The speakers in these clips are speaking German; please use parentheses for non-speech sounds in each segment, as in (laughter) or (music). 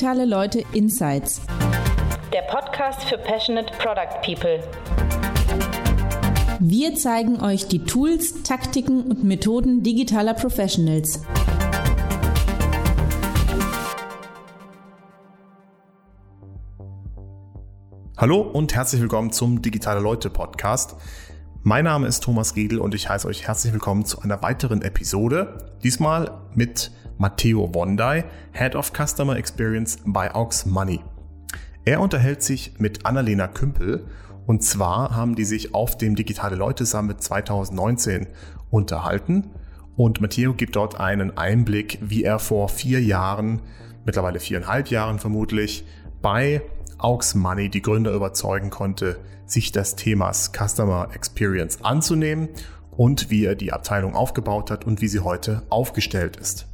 Digitale Leute Insights. Der Podcast für Passionate Product People. Wir zeigen euch die Tools, Taktiken und Methoden digitaler Professionals. Hallo und herzlich willkommen zum Digitale Leute Podcast. Mein Name ist Thomas Riedel und ich heiße euch herzlich willkommen zu einer weiteren Episode. Diesmal mit Matteo Wondai, Head of Customer Experience bei Aux Money. Er unterhält sich mit Annalena Kümpel und zwar haben die sich auf dem Digitale Leute Summit 2019 unterhalten und Matteo gibt dort einen Einblick, wie er vor vier Jahren, mittlerweile viereinhalb Jahren vermutlich, bei Aux Money die Gründer überzeugen konnte, sich des Themas Customer Experience anzunehmen und wie er die Abteilung aufgebaut hat und wie sie heute aufgestellt ist.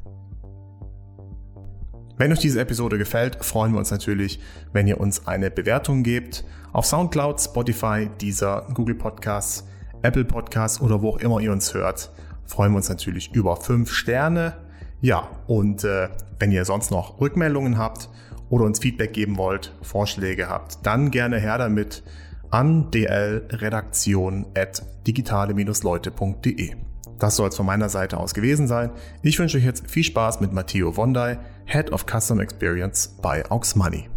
Wenn euch diese Episode gefällt, freuen wir uns natürlich, wenn ihr uns eine Bewertung gebt auf SoundCloud, Spotify, Deezer, Google Podcasts, Apple Podcasts oder wo auch immer ihr uns hört. Freuen wir uns natürlich über fünf Sterne. Ja, und äh, wenn ihr sonst noch Rückmeldungen habt oder uns Feedback geben wollt, Vorschläge habt, dann gerne her damit an dlredaktion.digitale-leute.de. Das soll es von meiner Seite aus gewesen sein. Ich wünsche euch jetzt viel Spaß mit Matteo Wondai, Head of Customer Experience bei Aux Money.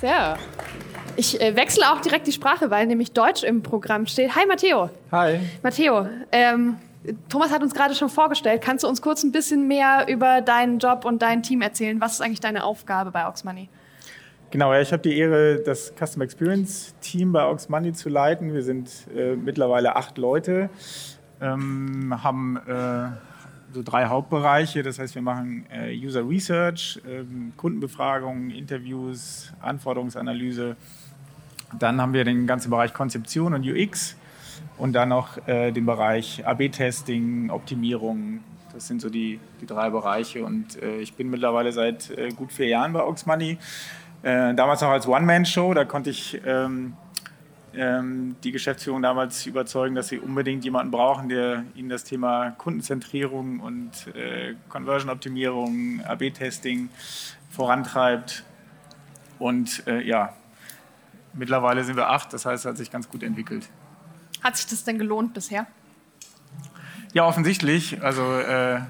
Sehr. Ich äh, wechsle auch direkt die Sprache, weil nämlich Deutsch im Programm steht. Hi Matteo. Hi. Matteo, ähm, Thomas hat uns gerade schon vorgestellt. Kannst du uns kurz ein bisschen mehr über deinen Job und dein Team erzählen? Was ist eigentlich deine Aufgabe bei Aux Money? Genau, ja, ich habe die Ehre, das Customer Experience Team bei Aux Money zu leiten. Wir sind äh, mittlerweile acht Leute, ähm, haben äh, so drei Hauptbereiche. Das heißt, wir machen äh, User Research, ähm, Kundenbefragungen, Interviews, Anforderungsanalyse. Dann haben wir den ganzen Bereich Konzeption und UX und dann noch äh, den Bereich AB-Testing, Optimierung. Das sind so die, die drei Bereiche. Und äh, ich bin mittlerweile seit äh, gut vier Jahren bei Aux Money äh, damals noch als One-Man-Show, da konnte ich ähm, ähm, die Geschäftsführung damals überzeugen, dass sie unbedingt jemanden brauchen, der ihnen das Thema Kundenzentrierung und äh, Conversion-Optimierung, AB-Testing vorantreibt. Und äh, ja, mittlerweile sind wir acht, das heißt, es hat sich ganz gut entwickelt. Hat sich das denn gelohnt bisher? Ja, offensichtlich. Also äh,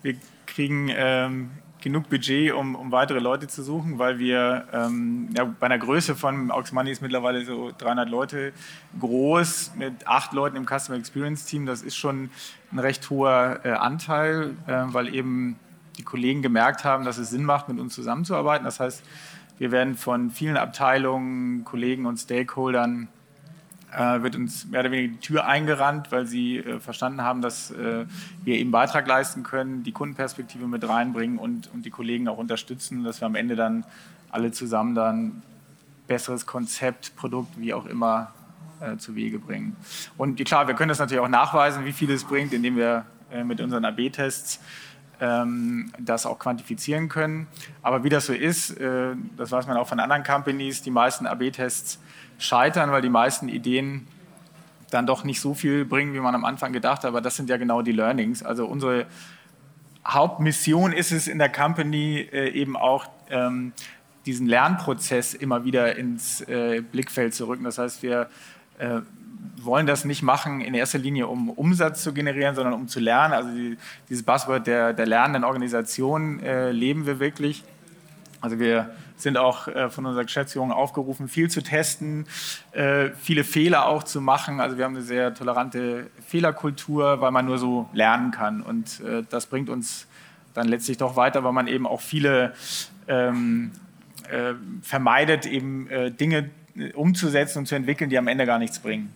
wir kriegen ähm, genug Budget, um, um weitere Leute zu suchen, weil wir ähm, ja, bei einer Größe von Aux Money ist mittlerweile so 300 Leute groß, mit acht Leuten im Customer Experience Team. Das ist schon ein recht hoher äh, Anteil, äh, weil eben die Kollegen gemerkt haben, dass es Sinn macht, mit uns zusammenzuarbeiten. Das heißt, wir werden von vielen Abteilungen, Kollegen und Stakeholdern äh, wird uns mehr oder weniger die Tür eingerannt, weil sie äh, verstanden haben, dass äh, wir eben Beitrag leisten können, die Kundenperspektive mit reinbringen und, und die Kollegen auch unterstützen, dass wir am Ende dann alle zusammen dann besseres Konzept, Produkt, wie auch immer äh, zu Wege bringen. Und klar, wir können das natürlich auch nachweisen, wie viel es bringt, indem wir äh, mit unseren AB-Tests ähm, das auch quantifizieren können. Aber wie das so ist, äh, das weiß man auch von anderen Companies, die meisten AB-Tests scheitern, weil die meisten Ideen dann doch nicht so viel bringen, wie man am Anfang gedacht hat. Aber das sind ja genau die Learnings. Also unsere Hauptmission ist es in der Company äh, eben auch, ähm, diesen Lernprozess immer wieder ins äh, Blickfeld zu rücken. Das heißt, wir äh, wollen das nicht machen in erster Linie, um Umsatz zu generieren, sondern um zu lernen. Also die, dieses Buzzword der, der lernenden Organisation äh, leben wir wirklich. Also wir sind auch äh, von unserer Geschäftsführung aufgerufen, viel zu testen, äh, viele Fehler auch zu machen. Also wir haben eine sehr tolerante Fehlerkultur, weil man nur so lernen kann. Und äh, das bringt uns dann letztlich doch weiter, weil man eben auch viele ähm, äh, vermeidet, eben äh, Dinge umzusetzen und zu entwickeln, die am Ende gar nichts bringen.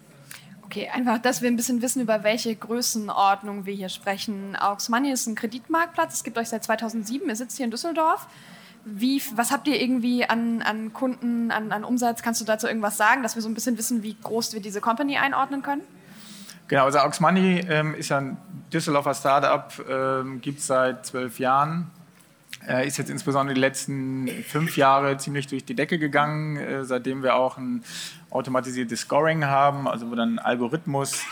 Okay, einfach, dass wir ein bisschen wissen, über welche Größenordnung wir hier sprechen. Aux Money ist ein Kreditmarktplatz. Es gibt euch seit 2007. Ihr sitzt hier in Düsseldorf. Wie, was habt ihr irgendwie an, an Kunden, an, an Umsatz? Kannst du dazu irgendwas sagen, dass wir so ein bisschen wissen, wie groß wir diese Company einordnen können? Genau, also Aux Money ähm, ist ja ein Düsseldorfer Startup, ähm, gibt es seit zwölf Jahren. Äh, ist jetzt insbesondere die letzten fünf Jahre ziemlich durch die Decke gegangen, äh, seitdem wir auch ein automatisiertes Scoring haben, also wo dann ein Algorithmus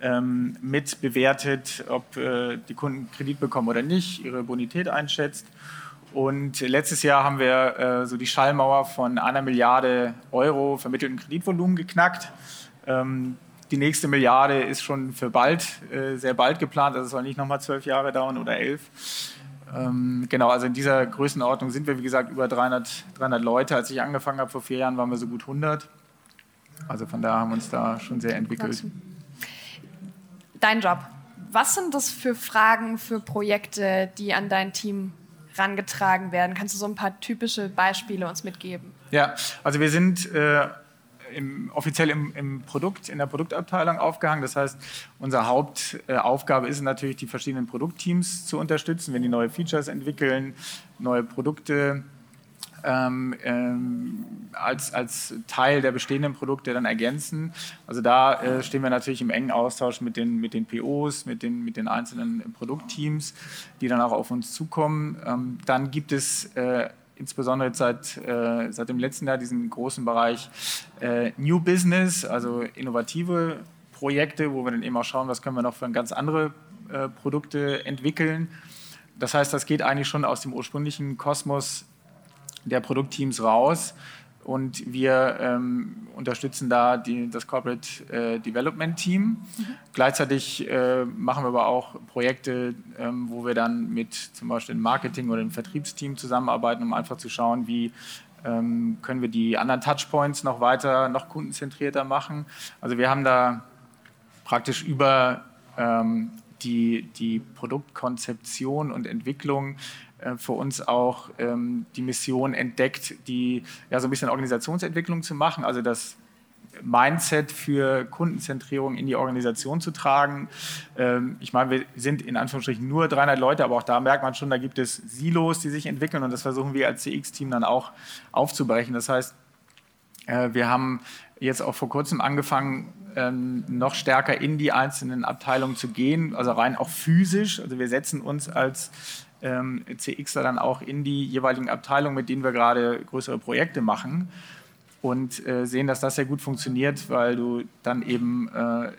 ähm, mit bewertet, ob äh, die Kunden Kredit bekommen oder nicht, ihre Bonität einschätzt. Und letztes Jahr haben wir äh, so die Schallmauer von einer Milliarde Euro vermittelten Kreditvolumen geknackt. Ähm, die nächste Milliarde ist schon für bald, äh, sehr bald geplant, also es soll nicht nochmal zwölf Jahre dauern oder elf. Ähm, genau, also in dieser Größenordnung sind wir, wie gesagt, über 300, 300 Leute. Als ich angefangen habe vor vier Jahren, waren wir so gut 100. Also von daher haben wir uns da schon sehr entwickelt. Dein Job. Was sind das für Fragen, für Projekte, die an dein Team rangetragen werden? Kannst du so ein paar typische Beispiele uns mitgeben? Ja, also wir sind äh, im, offiziell im, im, Produkt, in der Produktabteilung aufgehangen. Das heißt, unsere Hauptaufgabe ist natürlich, die verschiedenen Produktteams zu unterstützen, wenn die neue Features entwickeln, neue Produkte ähm, ähm, als, als Teil der bestehenden Produkte dann ergänzen. Also da äh, stehen wir natürlich im engen Austausch mit den, mit den POs, mit den, mit den einzelnen Produktteams, die dann auch auf uns zukommen. Ähm, dann gibt es äh, insbesondere seit, äh, seit dem letzten Jahr diesen großen Bereich äh, New Business, also innovative Projekte, wo wir dann eben auch schauen, was können wir noch für ganz andere äh, Produkte entwickeln. Das heißt, das geht eigentlich schon aus dem ursprünglichen Kosmos der Produktteams raus und wir ähm, unterstützen da die, das Corporate äh, Development Team. Mhm. Gleichzeitig äh, machen wir aber auch Projekte, ähm, wo wir dann mit zum Beispiel dem Marketing oder dem Vertriebsteam zusammenarbeiten, um einfach zu schauen, wie ähm, können wir die anderen Touchpoints noch weiter, noch kundenzentrierter machen. Also wir haben da praktisch über ähm, die, die Produktkonzeption und Entwicklung äh, für uns auch ähm, die Mission entdeckt, die ja so ein bisschen Organisationsentwicklung zu machen, also das Mindset für Kundenzentrierung in die Organisation zu tragen. Ähm, ich meine, wir sind in Anführungsstrichen nur 300 Leute, aber auch da merkt man schon, da gibt es Silos, die sich entwickeln und das versuchen wir als CX-Team dann auch aufzubrechen. Das heißt, äh, wir haben jetzt auch vor kurzem angefangen, ähm, noch stärker in die einzelnen Abteilungen zu gehen, also rein auch physisch. Also wir setzen uns als ähm, CXer dann auch in die jeweiligen Abteilungen, mit denen wir gerade größere Projekte machen und äh, sehen, dass das sehr gut funktioniert, weil du dann eben äh,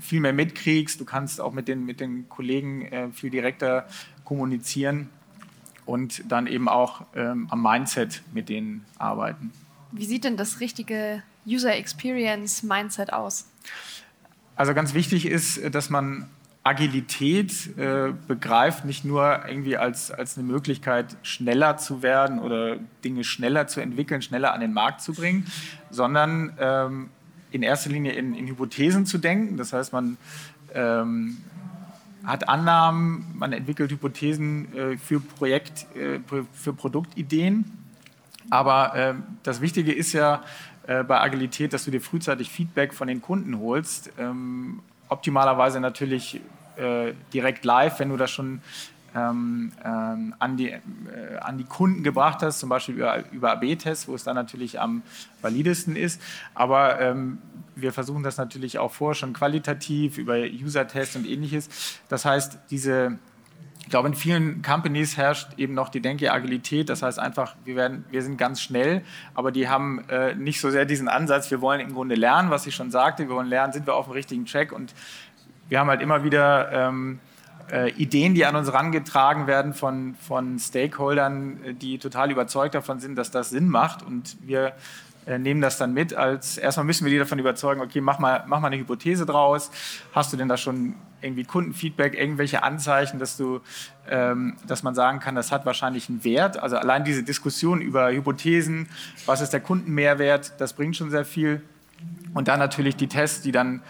viel mehr mitkriegst, du kannst auch mit den, mit den Kollegen äh, viel direkter kommunizieren und dann eben auch ähm, am Mindset mit denen arbeiten. Wie sieht denn das richtige User Experience Mindset aus? Also ganz wichtig ist, dass man Agilität äh, begreift, nicht nur irgendwie als, als eine Möglichkeit, schneller zu werden oder Dinge schneller zu entwickeln, schneller an den Markt zu bringen, sondern ähm, in erster Linie in, in, Hypothesen zu denken. Das heißt, man ähm, hat Annahmen, man entwickelt Hypothesen äh, für, Projekt, äh, für Produktideen. Aber äh, das Wichtige ist ja äh, bei Agilität, dass du dir frühzeitig Feedback von den Kunden holst. Ähm, optimalerweise natürlich äh, direkt live, wenn du das schon ähm, ähm, an, die, äh, an die Kunden gebracht hast, zum Beispiel über, über AB-Tests, wo es dann natürlich am validesten ist. Aber ähm, wir versuchen das natürlich auch vorher schon qualitativ über User-Tests und ähnliches. Das heißt, diese ich glaube, in vielen Companies herrscht eben noch die Denke Agilität. Das heißt einfach, wir, werden, wir sind ganz schnell, aber die haben äh, nicht so sehr diesen Ansatz, wir wollen im Grunde lernen, was ich schon sagte. Wir wollen lernen, sind wir auf dem richtigen Track und wir haben halt immer wieder ähm, äh, Ideen, die an uns herangetragen werden von, von Stakeholdern, äh, die total überzeugt davon sind, dass das Sinn macht. Und wir nehmen das dann mit. Als erstmal müssen wir die davon überzeugen, okay, mach mal, mach mal eine Hypothese draus. Hast du denn da schon irgendwie Kundenfeedback, irgendwelche Anzeichen, dass du, ähm, dass man sagen kann, das hat wahrscheinlich einen Wert. Also allein diese Diskussion über Hypothesen, was ist der Kundenmehrwert, das bringt schon sehr viel. Und dann natürlich die Tests, die dann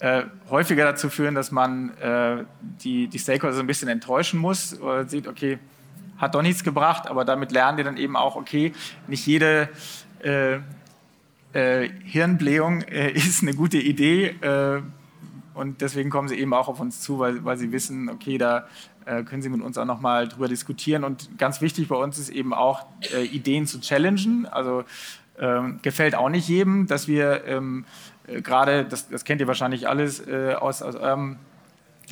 äh, häufiger dazu führen, dass man äh, die, die Stakeholder so ein bisschen enttäuschen muss oder sieht, okay, hat doch nichts gebracht, aber damit lernen die dann eben auch, okay, nicht jede äh, äh Hirnblähung äh, (laughs) ist eine gute Idee äh, und deswegen kommen sie eben auch auf uns zu, weil, weil sie wissen, okay, da können sie mit uns auch nochmal drüber diskutieren und ganz wichtig bei uns ist eben auch, Ideen zu challengen, also ähm, gefällt auch nicht jedem, dass wir ähm, äh, gerade, das, das, kennt ihr wahrscheinlich alles äh, aus, aus eurem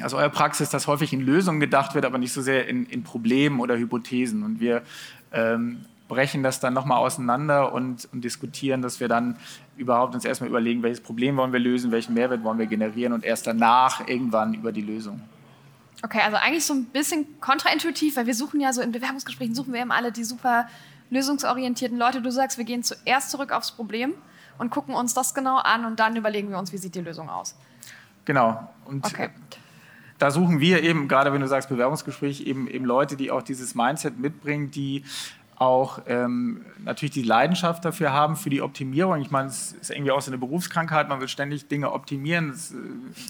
aus eurer Praxis, dass häufig in Lösungen gedacht wird, aber nicht so sehr in, in Problemen oder Hypothesen. Und wir ähm, brechen das dann nochmal auseinander und, und, diskutieren, dass wir dann überhaupt uns erstmal überlegen, welches Problem wollen wir lösen, welchen Mehrwert wollen wir generieren und erst danach irgendwann über die Lösung. Okay, also eigentlich so ein bisschen kontraintuitiv, weil wir suchen ja so in Bewerbungsgesprächen, suchen wir eben alle die super lösungsorientierten Leute. Du sagst, wir gehen zuerst zurück aufs Problem und gucken uns das genau an und dann überlegen wir uns, wie sieht die Lösung aus. Genau. Und okay. da suchen wir eben, gerade wenn du sagst Bewerbungsgespräch, eben, eben Leute, die auch dieses Mindset mitbringen, die auch ähm, natürlich die Leidenschaft dafür haben, für die Optimierung. Ich meine, es ist irgendwie auch so eine Berufskrankheit, man will ständig Dinge optimieren. Das äh,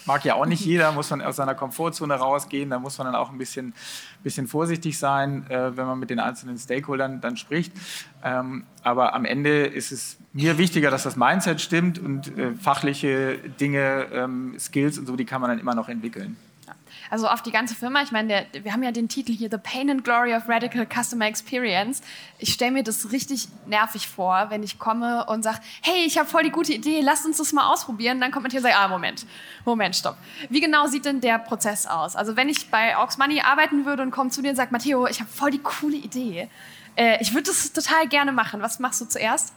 mag ja auch nicht jeder, muss man aus seiner Komfortzone rausgehen, da muss man dann auch ein bisschen, bisschen vorsichtig sein, äh, wenn man mit den einzelnen Stakeholdern dann spricht. Ähm, aber am Ende ist es mir wichtiger, dass das Mindset stimmt und äh, fachliche Dinge, ähm, Skills und so, die kann man dann immer noch entwickeln. Also auf die ganze Firma. Ich meine, wir haben ja den Titel hier The Pain and Glory of Radical Customer Experience. Ich stelle mir das richtig nervig vor, wenn ich komme und sage, hey, ich habe voll die gute Idee, lasst uns das mal ausprobieren. Dann kommt man hier und sagt, ah, Moment, Moment, stopp. Wie genau sieht denn der Prozess aus? Also wenn ich bei Aux Money arbeiten würde und komme zu dir und sage, Matteo, ich habe voll die coole Idee. Äh, ich würde das total gerne machen. Was machst du zuerst?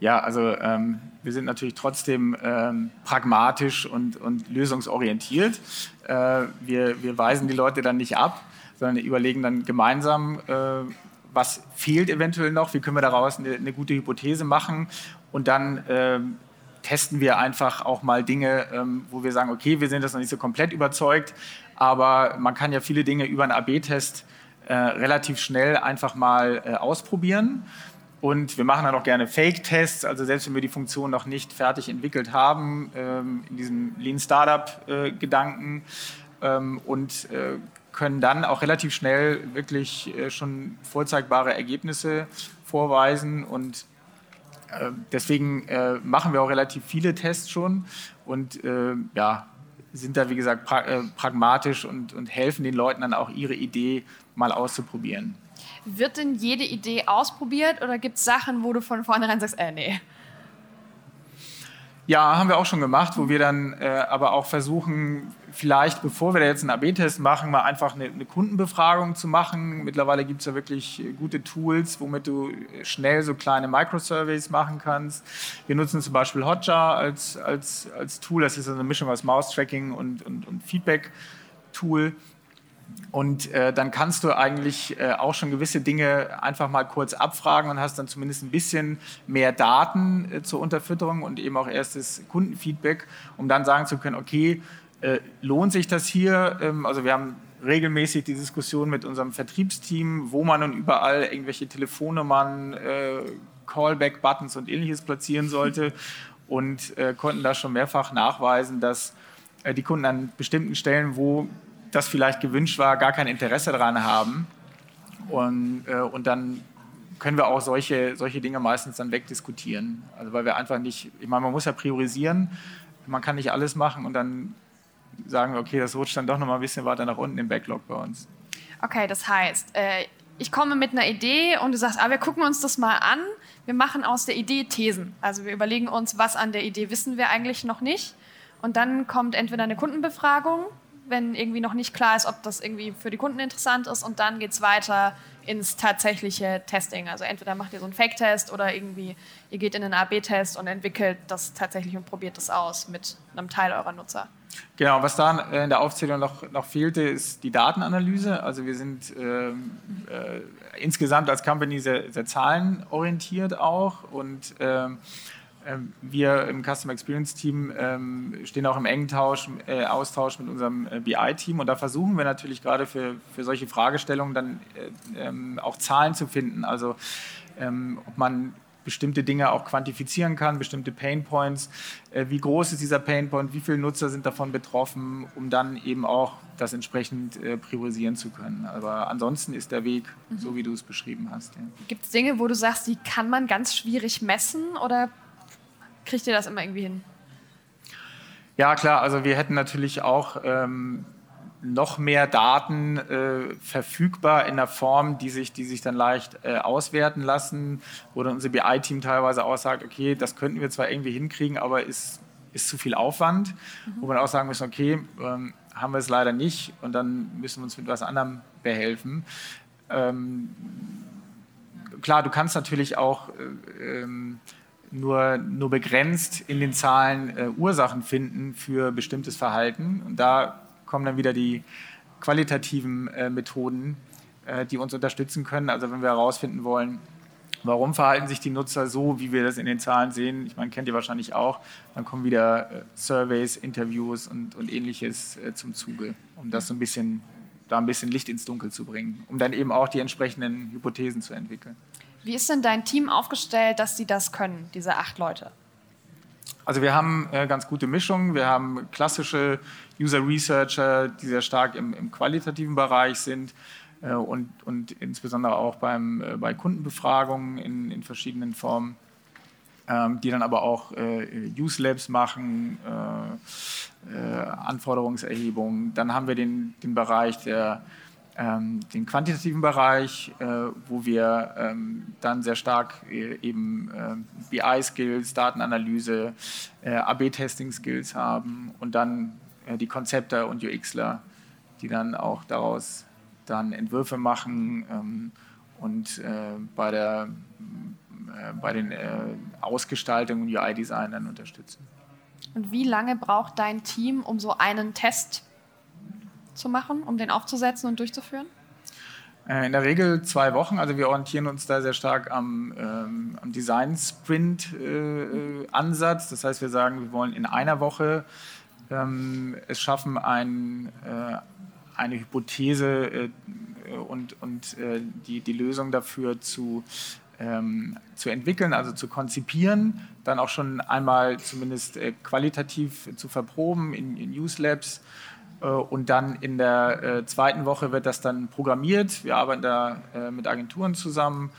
Ja, also ähm, wir sind natürlich trotzdem ähm, pragmatisch und, und lösungsorientiert. Äh, wir, wir weisen die Leute dann nicht ab, sondern überlegen dann gemeinsam, äh, was fehlt eventuell noch, wie können wir daraus eine, eine gute Hypothese machen und dann äh, testen wir einfach auch mal Dinge, ähm, wo wir sagen, okay, wir sind das noch nicht so komplett überzeugt, aber man kann ja viele Dinge über einen AB-Test äh, relativ schnell einfach mal äh, ausprobieren. Und wir machen dann auch gerne Fake-Tests, also selbst wenn wir die Funktion noch nicht fertig entwickelt haben, ähm, in diesem Lean Startup-Gedanken äh, ähm, und äh, können dann auch relativ schnell wirklich äh, schon vorzeigbare Ergebnisse vorweisen. Und äh, deswegen äh, machen wir auch relativ viele Tests schon und äh, ja, sind da, wie gesagt, pra pragmatisch und, und helfen den Leuten dann auch ihre Idee mal auszuprobieren. Wird denn jede Idee ausprobiert oder gibt es Sachen, wo du von vornherein sagst, äh, nee? Ja, haben wir auch schon gemacht, wo wir dann äh, aber auch versuchen, vielleicht bevor wir da jetzt einen AB-Test machen, mal einfach eine, eine, Kundenbefragung zu machen. Mittlerweile gibt es ja wirklich gute Tools, womit du schnell so kleine Microsurveys machen kannst. Wir nutzen zum Beispiel Hotjar als, als, als Tool. Das ist eine Mischung aus Mouse-Tracking und, und, und Feedback-Tool. Und äh, dann kannst du eigentlich äh, auch schon gewisse Dinge einfach mal kurz abfragen und hast dann zumindest ein bisschen mehr Daten äh, zur Unterfütterung und eben auch erstes Kundenfeedback, um dann sagen zu können, okay, äh, lohnt sich das hier? Ähm, also wir haben regelmäßig die Diskussion mit unserem Vertriebsteam, wo man nun überall irgendwelche Telefonnummern, äh, Callback-Buttons und ähnliches platzieren sollte (laughs) und äh, konnten da schon mehrfach nachweisen, dass die Kunden an bestimmten Stellen, wo das vielleicht gewünscht war, gar kein Interesse daran haben. Und, äh, und dann können wir auch solche, solche Dinge meistens dann wegdiskutieren. Also weil wir einfach nicht, ich meine, man muss ja priorisieren, man kann nicht alles machen und dann sagen wir, okay, das rutscht dann doch noch mal ein bisschen weiter nach unten im Backlog bei uns. Okay, das heißt, äh, ich komme mit einer Idee und du sagst, ah, wir gucken uns das mal an. Wir machen aus der Idee Thesen. Also wir überlegen uns, was an der Idee wissen wir eigentlich noch nicht. Und dann kommt entweder eine Kundenbefragung wenn irgendwie noch nicht klar ist, ob das irgendwie für die Kunden interessant ist. Und dann geht es weiter ins tatsächliche Testing. Also entweder macht ihr so einen Fake-Test oder irgendwie ihr geht in einen A-B-Test und entwickelt das tatsächlich und probiert das aus mit einem Teil eurer Nutzer. Genau, was da in der Aufzählung noch, noch fehlte, ist die Datenanalyse. Also wir sind äh, äh, insgesamt als Company sehr, sehr zahlenorientiert auch und äh, wir im Customer Experience Team ähm, stehen auch im engen Tausch, äh, Austausch mit unserem äh, BI-Team und da versuchen wir natürlich gerade für, für solche Fragestellungen dann äh, ähm, auch Zahlen zu finden. Also ob man bestimmte Dinge auch quantifizieren kann, bestimmte Pain Points. wie groß ist dieser Pain Point? Wie viele Nutzer sind davon betroffen, um dann eben auch das entsprechend priorisieren zu können. Aber ansonsten ist der Weg mhm. so, wie du es beschrieben hast. Ja. Gibt es Dinge, wo du sagst, die kann man ganz schwierig messen oder kriegt ihr das immer irgendwie hin? Ja, klar. Also wir hätten natürlich auch ähm, noch mehr Daten äh, verfügbar in der Form, die sich, die sich dann leicht äh, auswerten lassen, wo dann unser BI-Team teilweise auch sagt, okay, das könnten wir zwar irgendwie hinkriegen, aber ist ist zu viel Aufwand, mhm. wo wir auch sagen müssen, okay, ähm, haben wir es leider nicht und dann müssen wir uns mit was anderem behelfen. Ähm, klar, du kannst natürlich auch äh, ähm, nur, nur begrenzt in den Zahlen äh, Ursachen finden für bestimmtes Verhalten. Und da kommen dann wieder die qualitativen äh, Methoden, äh, die uns unterstützen können. Also wenn wir herausfinden wollen, warum verhalten sich die Nutzer so, wie wir das in den Zahlen sehen, ich meine, kennt ihr wahrscheinlich auch, dann kommen wieder äh, Surveys, Interviews und, und ähnliches äh, zum Zuge, um das so ein bisschen, da ein bisschen Licht ins Dunkel zu bringen, um dann eben auch die entsprechenden Hypothesen zu entwickeln. Wie ist denn dein Team aufgestellt, dass sie das können, diese acht Leute? Also wir haben äh, ganz gute Mischungen. Wir haben klassische User Researcher, die sehr stark im, im qualitativen Bereich sind äh, und, und insbesondere auch beim, äh, bei Kundenbefragungen in, in verschiedenen Formen, ähm, die dann aber auch äh, Use Labs machen, äh, äh, Anforderungserhebungen. Dann haben wir den, den Bereich der den quantitativen Bereich, äh, wo wir ähm, dann sehr stark äh, eben äh, BI-Skills, Datenanalyse, äh, AB-Testing-Skills haben und dann die Konzepte und UXler, die dann auch daraus dann Entwürfe machen ähm, und bei, der, bei den Ausgestaltungen und UI-Design dann unterstützen. Und wie lange braucht dein Team, um so einen Test zu machen, um den aufzusetzen und durchzuführen? Äh, in der Regel zwei Wochen. Also wir orientieren uns da sehr stark am, ähm, am Design-Sprint-Ansatz. Äh, das heißt, wir sagen, wir wollen in einer Woche ähm, es schaffen, ein, äh, eine Hypothese äh, und, und äh, die, die Lösung dafür zu, ähm, zu entwickeln, also zu konzipieren, dann auch schon einmal zumindest äh, qualitativ zu verproben in, in Use Labs äh, und dann in der äh, zweiten Woche wird das dann programmiert. Wir arbeiten da äh, mit Agenturen zusammen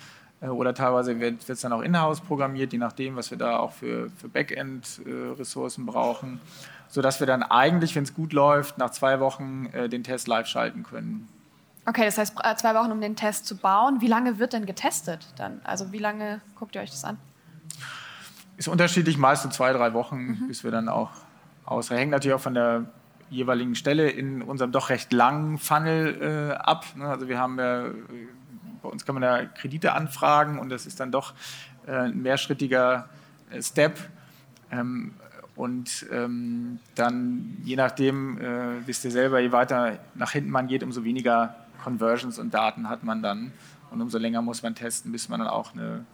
oder teilweise wird es dann auch in-house programmiert, je nachdem, was wir da auch für, für Backend-Ressourcen brauchen, sodass wir dann eigentlich, wenn es gut läuft, nach zwei Wochen den Test live schalten können. Okay, das heißt zwei Wochen, um den Test zu bauen. Wie lange wird denn getestet dann? Also wie lange guckt ihr euch das an? Ist unterschiedlich, meistens zwei, drei Wochen, mhm. bis wir dann auch aus. Hängt natürlich auch von der jeweiligen Stelle in unserem doch recht langen Funnel äh, ab. Ne? Also wir haben ja, bei uns kann man ja Kredite anfragen und das ist dann doch äh, ein mehrschrittiger äh, Step. Ähm, und ähm, dann, je nachdem, äh, wisst ihr selber, je weiter nach hinten man geht, umso weniger Conversions und Daten hat man dann. Und umso länger muss man testen, bis man dann auch eine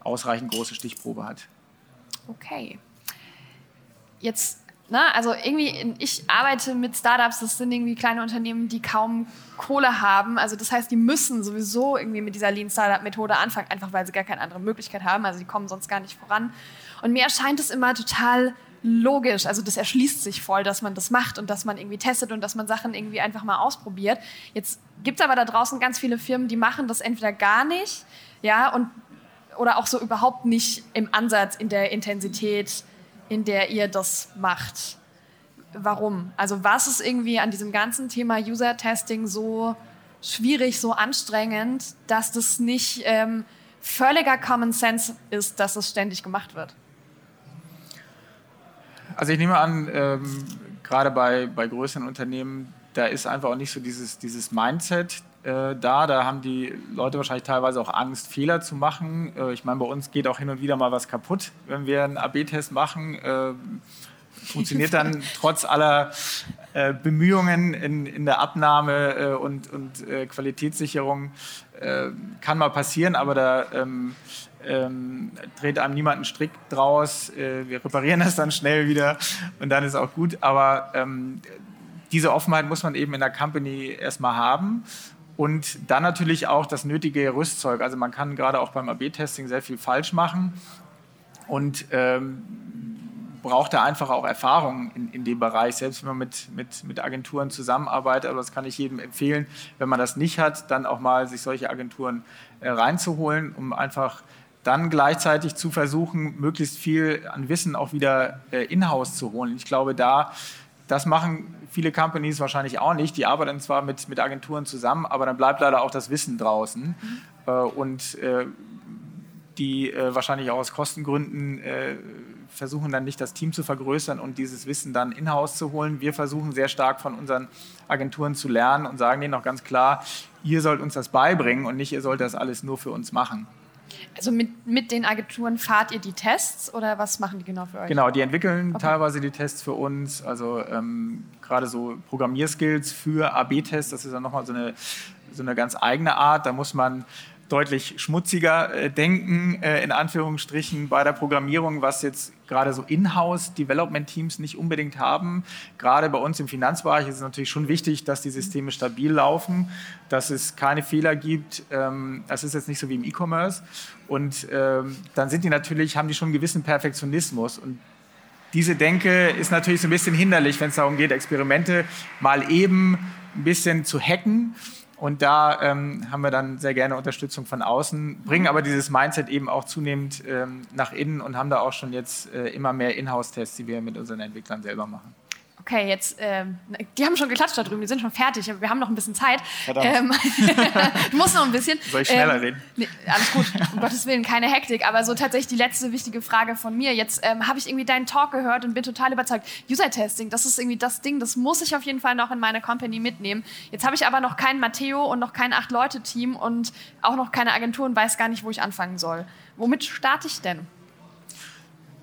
ausreichend große Stichprobe hat. Okay. Jetzt Ne? Also irgendwie, ich arbeite mit Startups, das sind irgendwie kleine Unternehmen, die kaum Kohle haben. Also das heißt, die müssen sowieso irgendwie mit dieser Lean Startup Methode anfangen, einfach weil sie gar keine andere Möglichkeit haben. Also die kommen sonst gar nicht voran. Und mir erscheint es immer total logisch. Also das erschließt sich voll, dass man das macht und dass man irgendwie testet und dass man Sachen irgendwie einfach mal ausprobiert. Jetzt gibt es aber da draußen ganz viele Firmen, die machen das entweder gar nicht, ja, und oder auch so überhaupt nicht im Ansatz, in der Intensität in der ihr das macht. Warum? Also was ist irgendwie an diesem ganzen Thema User-Testing so schwierig, so anstrengend, dass das nicht ähm, völliger Common Sense ist, dass es ständig gemacht wird? Also ich nehme an, ähm, gerade bei, bei größeren Unternehmen, da ist einfach auch nicht so dieses, dieses Mindset da. Da haben die Leute wahrscheinlich teilweise auch Angst, Fehler zu machen. Äh, ich meine, bei uns geht auch hin und wieder mal was kaputt, wenn wir einen AB-Test machen. Äh, funktioniert dann (laughs) trotz aller äh, Bemühungen in, in, der Abnahme äh, und, und äh, Qualitätssicherung. kann mal passieren, aber da ähm, ähm, dreht einem niemand einen Strick draus. wir reparieren das dann schnell wieder und dann ist auch gut. Aber ähm, diese Offenheit muss man eben in der Company erstmal haben. Und dann natürlich auch das nötige Rüstzeug. Also man kann gerade auch beim AB-Testing sehr viel falsch machen und ähm, braucht da einfach auch Erfahrung in, in dem Bereich, selbst wenn man mit, mit, mit Agenturen zusammenarbeitet. Aber das kann ich jedem empfehlen, wenn man das nicht hat, dann auch mal sich solche Agenturen äh, reinzuholen, um einfach dann gleichzeitig zu versuchen, möglichst viel an Wissen auch wieder äh, in-house zu holen. Ich glaube, da das machen viele Companies wahrscheinlich auch nicht. Die arbeiten zwar mit, mit Agenturen zusammen, aber dann bleibt leider auch das Wissen draußen. Mhm. Äh, und äh, die äh, wahrscheinlich auch aus Kostengründen versuchen dann nicht das Team zu vergrößern und dieses Wissen dann in-house zu holen. Wir versuchen sehr stark von unseren Agenturen zu lernen und sagen denen auch ganz klar, ihr sollt uns das beibringen und nicht ihr sollt das alles nur für uns machen. Also mit, mit den Agenturen fahrt ihr die Tests oder was machen die genau für euch? Genau, die entwickeln okay. teilweise die Tests für uns. Also ähm, gerade so Programmierskills für AB-Tests, das ist dann nochmal so eine, so eine ganz eigene Art. Da muss man deutlich schmutziger äh, denken, äh, in Anführungsstrichen, bei der Programmierung, was jetzt gerade so Inhouse-Development-Teams nicht unbedingt haben. Gerade bei uns im Finanzbereich ist es natürlich schon wichtig, dass die Systeme stabil laufen, dass es keine Fehler gibt. Ähm, das ist jetzt nicht so wie im E-Commerce. Und ähm, dann sind die natürlich, haben die schon einen gewissen Perfektionismus. Und diese Denke ist natürlich so ein bisschen hinderlich, wenn es darum geht, Experimente mal eben ein bisschen zu hacken und da ähm, haben wir dann sehr gerne Unterstützung von außen, bringen aber dieses Mindset eben auch zunehmend ähm, nach innen und haben da auch schon jetzt äh, immer mehr Inhouse-Tests, die wir mit unseren Entwicklern selber machen okay, jetzt, ähm, die haben schon geklatscht da drüben, die sind schon fertig, aber wir haben noch ein bisschen Zeit. Ähm, (laughs) du musst noch ein bisschen. Soll ich schneller ähm, reden? Nee, alles gut, um Gottes Willen, keine Hektik, aber so tatsächlich die letzte wichtige Frage von mir. Jetzt ähm, habe ich irgendwie deinen Talk gehört und bin total überzeugt. User-Testing, das ist irgendwie das Ding, das muss ich auf jeden Fall noch in meine Company mitnehmen. Jetzt habe ich aber noch keinen Matteo und noch kein Acht-Leute-Team und auch noch keine Agentur und weiß gar nicht, wo ich anfangen soll. Womit starte ich denn?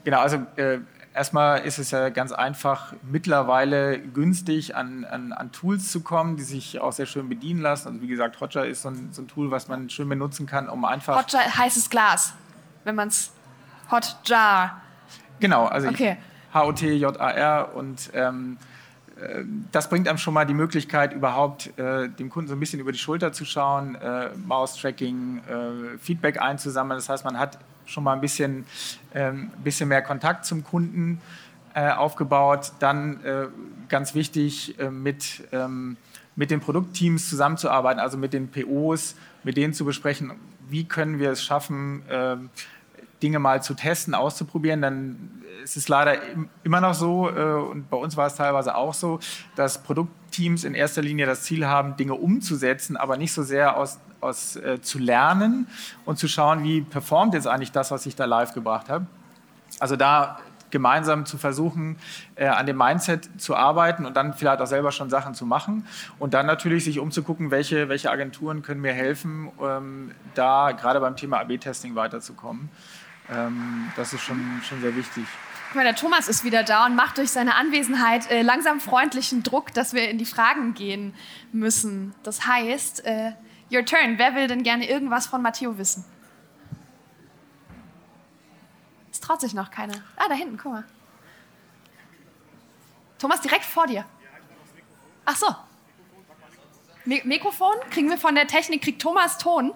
Genau, also äh, Erstmal ist es ja ganz einfach, mittlerweile günstig an, an, an, Tools zu kommen, die sich auch sehr schön bedienen lassen. Also wie gesagt, Hotjar ist so ein, so ein Tool, was man schön benutzen kann, um einfach... Hotjar heißes Glas, wenn man es... Hotjar. Genau, also okay. H-O-T-J-A-R und... Ähm, äh, das bringt einem schon mal die Möglichkeit, überhaupt äh, dem Kunden so ein bisschen über die Schulter zu schauen, äh, Mouse-Tracking, äh, Feedback einzusammeln. Das heißt, man hat schon mal ein bisschen, ähm, bisschen mehr Kontakt zum Kunden äh, aufgebaut. Dann äh, ganz wichtig, äh, mit, ähm, mit den Produktteams zusammenzuarbeiten, also mit den POs, mit denen zu besprechen, wie können wir es schaffen, ähm, Dinge mal zu testen, auszuprobieren. Dann ist es leider immer noch so, äh, und bei uns war es teilweise auch so, dass Produktteams in erster Linie das Ziel haben, Dinge umzusetzen, aber nicht so sehr aus aus, äh, zu lernen und zu schauen, wie performt jetzt eigentlich das, was ich da live gebracht habe. Also da gemeinsam zu versuchen, äh, an dem Mindset zu arbeiten und dann vielleicht auch selber schon Sachen zu machen und dann natürlich sich umzugucken, welche, welche Agenturen können mir helfen, ähm, da gerade beim Thema AB-Testing weiterzukommen. Ähm, das ist schon, schon sehr wichtig. Guck der Thomas ist wieder da und macht durch seine Anwesenheit äh, langsam freundlichen Druck, dass wir in die Fragen gehen müssen. Das heißt, äh, Your turn. Wer will denn gerne irgendwas von Matteo wissen? Es traut sich noch keiner. Ah, da hinten, guck mal. Thomas, direkt vor dir. Ach so. Mikrofon? Kriegen wir von der Technik, kriegt Thomas Ton?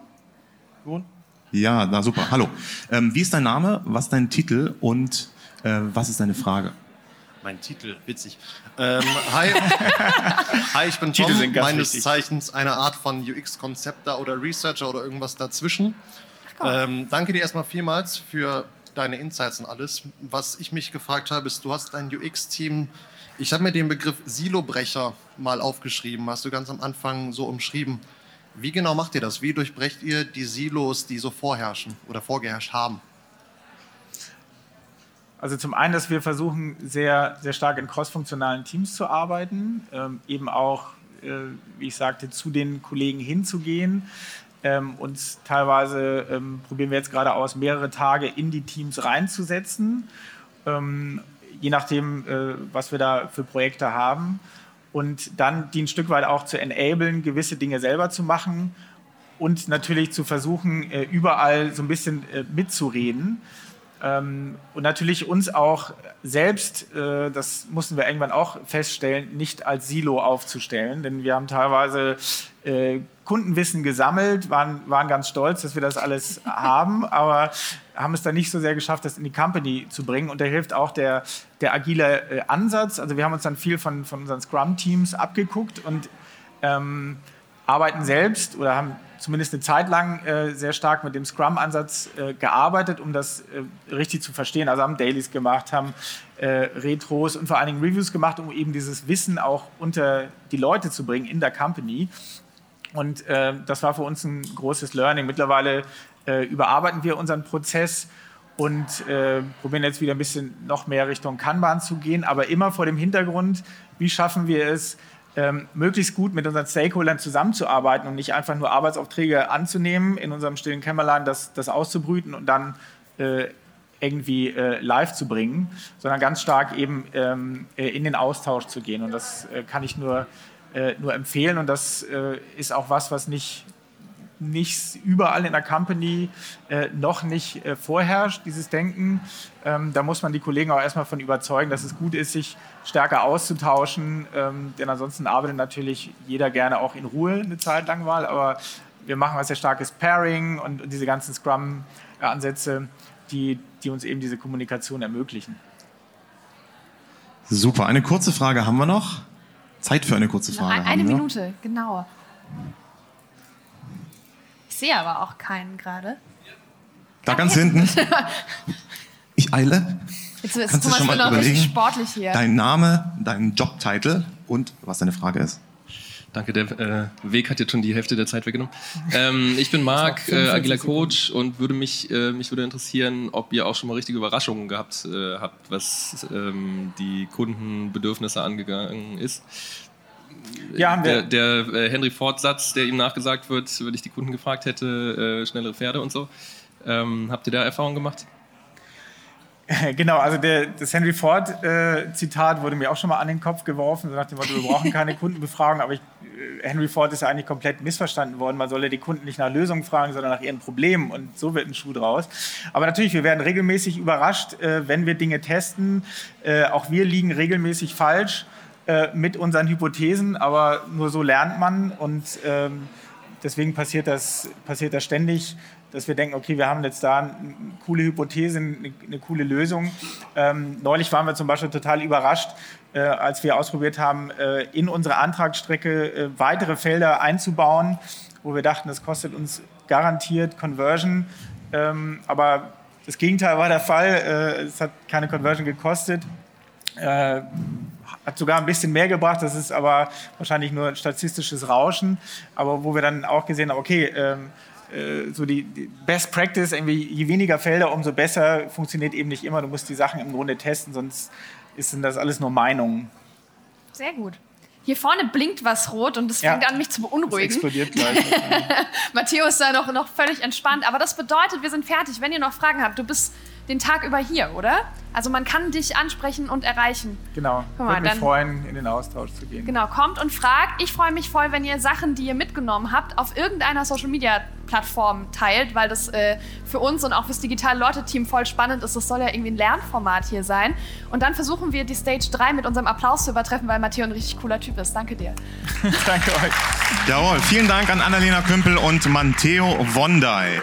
Ton? Ja, na super. Hallo. Ähm, wie ist dein Name, was ist dein Titel und äh, was ist deine Frage? Mein Titel, witzig. Ähm, hi. (laughs) hi, ich bin Tom, meines wichtig. Zeichens eine Art von UX-Konzepter oder Researcher oder irgendwas dazwischen. Ähm, danke dir erstmal vielmals für deine Insights und alles. Was ich mich gefragt habe, ist, du hast ein UX-Team. Ich habe mir den Begriff Silobrecher mal aufgeschrieben, hast du ganz am Anfang so umschrieben. Wie genau macht ihr das? Wie durchbrecht ihr die Silos, die so vorherrschen oder vorgeherrscht haben? Also zum einen, dass wir versuchen, sehr, sehr stark in crossfunktionalen Teams zu arbeiten, ähm, eben auch, äh, wie ich sagte, zu den Kollegen hinzugehen. Ähm, uns teilweise ähm, probieren wir jetzt gerade aus, mehrere Tage in die Teams reinzusetzen, ähm, je nachdem, äh, was wir da für Projekte haben. Und dann die ein Stück weit auch zu enablen, gewisse Dinge selber zu machen und natürlich zu versuchen, äh, überall so ein bisschen äh, mitzureden. Ähm, und natürlich uns auch selbst, äh, das mussten wir irgendwann auch feststellen, nicht als Silo aufzustellen, denn wir haben teilweise äh, Kundenwissen gesammelt, waren, waren ganz stolz, dass wir das alles (laughs) haben, aber haben es dann nicht so sehr geschafft, das in die Company zu bringen. Und da hilft auch der, der agile äh, Ansatz. Also wir haben uns dann viel von, von unseren Scrum-Teams abgeguckt und ähm, arbeiten selbst oder haben zumindest eine Zeit lang äh, sehr stark mit dem Scrum-Ansatz äh, gearbeitet, um das äh, richtig zu verstehen. Also haben Dailies gemacht, haben äh, Retros und vor allen Dingen Reviews gemacht, um eben dieses Wissen auch unter die Leute zu bringen in der Company. Und äh, das war für uns ein großes Learning. Mittlerweile äh, überarbeiten wir unseren Prozess und probieren jetzt wieder ein bisschen noch mehr Richtung Kanban zu gehen, aber immer vor dem Hintergrund, wie schaffen wir es, ähm, möglichst gut mit unseren Stakeholdern zusammenzuarbeiten und nicht einfach nur Arbeitsaufträge anzunehmen, in unserem stillen Kämmerlein das, das auszubrüten und dann äh, irgendwie äh, live zu bringen, sondern ganz stark eben ähm, äh, in den Austausch zu gehen. Und das äh, kann ich nur, äh, nur empfehlen. Und das äh, ist auch was, was nicht nicht überall in der Company äh, noch nicht äh, vorherrscht, dieses Denken. Ähm, da muss man die Kollegen auch erstmal von überzeugen, dass es gut ist, sich stärker auszutauschen. Ähm, denn ansonsten arbeitet natürlich jeder gerne auch in Ruhe eine Zeit lang mal. Aber wir machen was sehr starkes Pairing und, und diese ganzen Scrum-Ansätze, die, die uns eben diese Kommunikation ermöglichen. Super. Eine kurze Frage haben wir noch. Zeit für eine kurze Frage. Eine Minute, genau sehe aber auch keinen gerade. Da ganz hinten. (laughs) Ich eile. Jetzt ist Kannst Thomas du schon mal überlegen, sportlich hier. Dein Name, dein Jobtitel und was deine Frage ist. Danke, der äh, Weg hat jetzt schon die Hälfte der Zeit weggenommen. Ähm, ich bin Marc, äh, agiler Coach und würde mich, äh, mich würde interessieren, ob ihr auch schon mal richtige Überraschungen gehabt äh, habt, was ähm, die Kundenbedürfnisse angegangen ist. Ja, haben wir. Der, der äh, Henry Ford-Satz, der ihm nachgesagt wird, wenn ich die Kunden gefragt hätte, äh, schnellere Pferde und so. Ähm, habt ihr da Erfahrungen gemacht? (laughs) Genau, also der, das Henry Ford-Zitat äh, wurde mir auch schon mal an den Kopf geworfen, so nach dem Motto, wir brauchen keine Kundenbefragung, aber ich, äh, Henry Ford ist ja eigentlich komplett missverstanden worden. Man solle die Kunden nicht nach Lösungen fragen, sondern nach ihren Problemen und so wird ein Schuh draus. Aber natürlich, wir werden regelmäßig überrascht, äh, wenn wir Dinge testen. Äh, auch wir liegen regelmäßig falsch äh, mit unseren Hypothesen, aber nur so lernt man und ähm, deswegen passiert das, passiert das ständig, dass wir denken, okay, wir haben jetzt da eine coole Hypothese, eine, eine coole Lösung. Ähm, neulich waren wir zum Beispiel total überrascht, äh, als wir ausprobiert haben, äh, in unsere Antragsstrecke äh, weitere Felder einzubauen, wo wir dachten, das kostet uns garantiert Conversion. Ähm, aber das Gegenteil war der Fall. Äh, es hat keine Conversion gekostet. Hat sogar ein bisschen mehr gebracht, das ist aber wahrscheinlich nur ein statistisches Rauschen, aber wo wir dann auch gesehen haben, okay, ähm, äh, so die, die, Best Practice, irgendwie je weniger Felder, umso besser, funktioniert eben nicht immer. Du musst die Sachen im Grunde testen, sonst sind das alles nur Meinungen. Sehr gut. Hier vorne blinkt was rot und das fängt ja, an, mich zu beunruhigen. Das explodiert gleich. (laughs) Matteo ist da noch, noch völlig entspannt. Aber das bedeutet, wir sind fertig. Wenn ihr noch Fragen habt, du bist den Tag über hier, oder? Also man kann dich ansprechen und erreichen. Genau. Guck mal, Würde mich dann, freuen, in den Austausch zu gehen. Genau, kommt und fragt. Ich freue mich voll, wenn ihr Sachen, die ihr mitgenommen habt, auf irgendeiner Social Media Plattform teilt, weil das äh, für uns und auch fürs digitale Leute-Team voll spannend ist. Das soll ja irgendwie ein Lernformat hier sein. Und dann versuchen wir die Stage 3 mit unserem Applaus zu übertreffen, weil Matteo ein richtig cooler Typ ist. Danke dir. (laughs) Danke euch. Jawohl, vielen Dank an Annalena Kümpel und Matteo Wondai.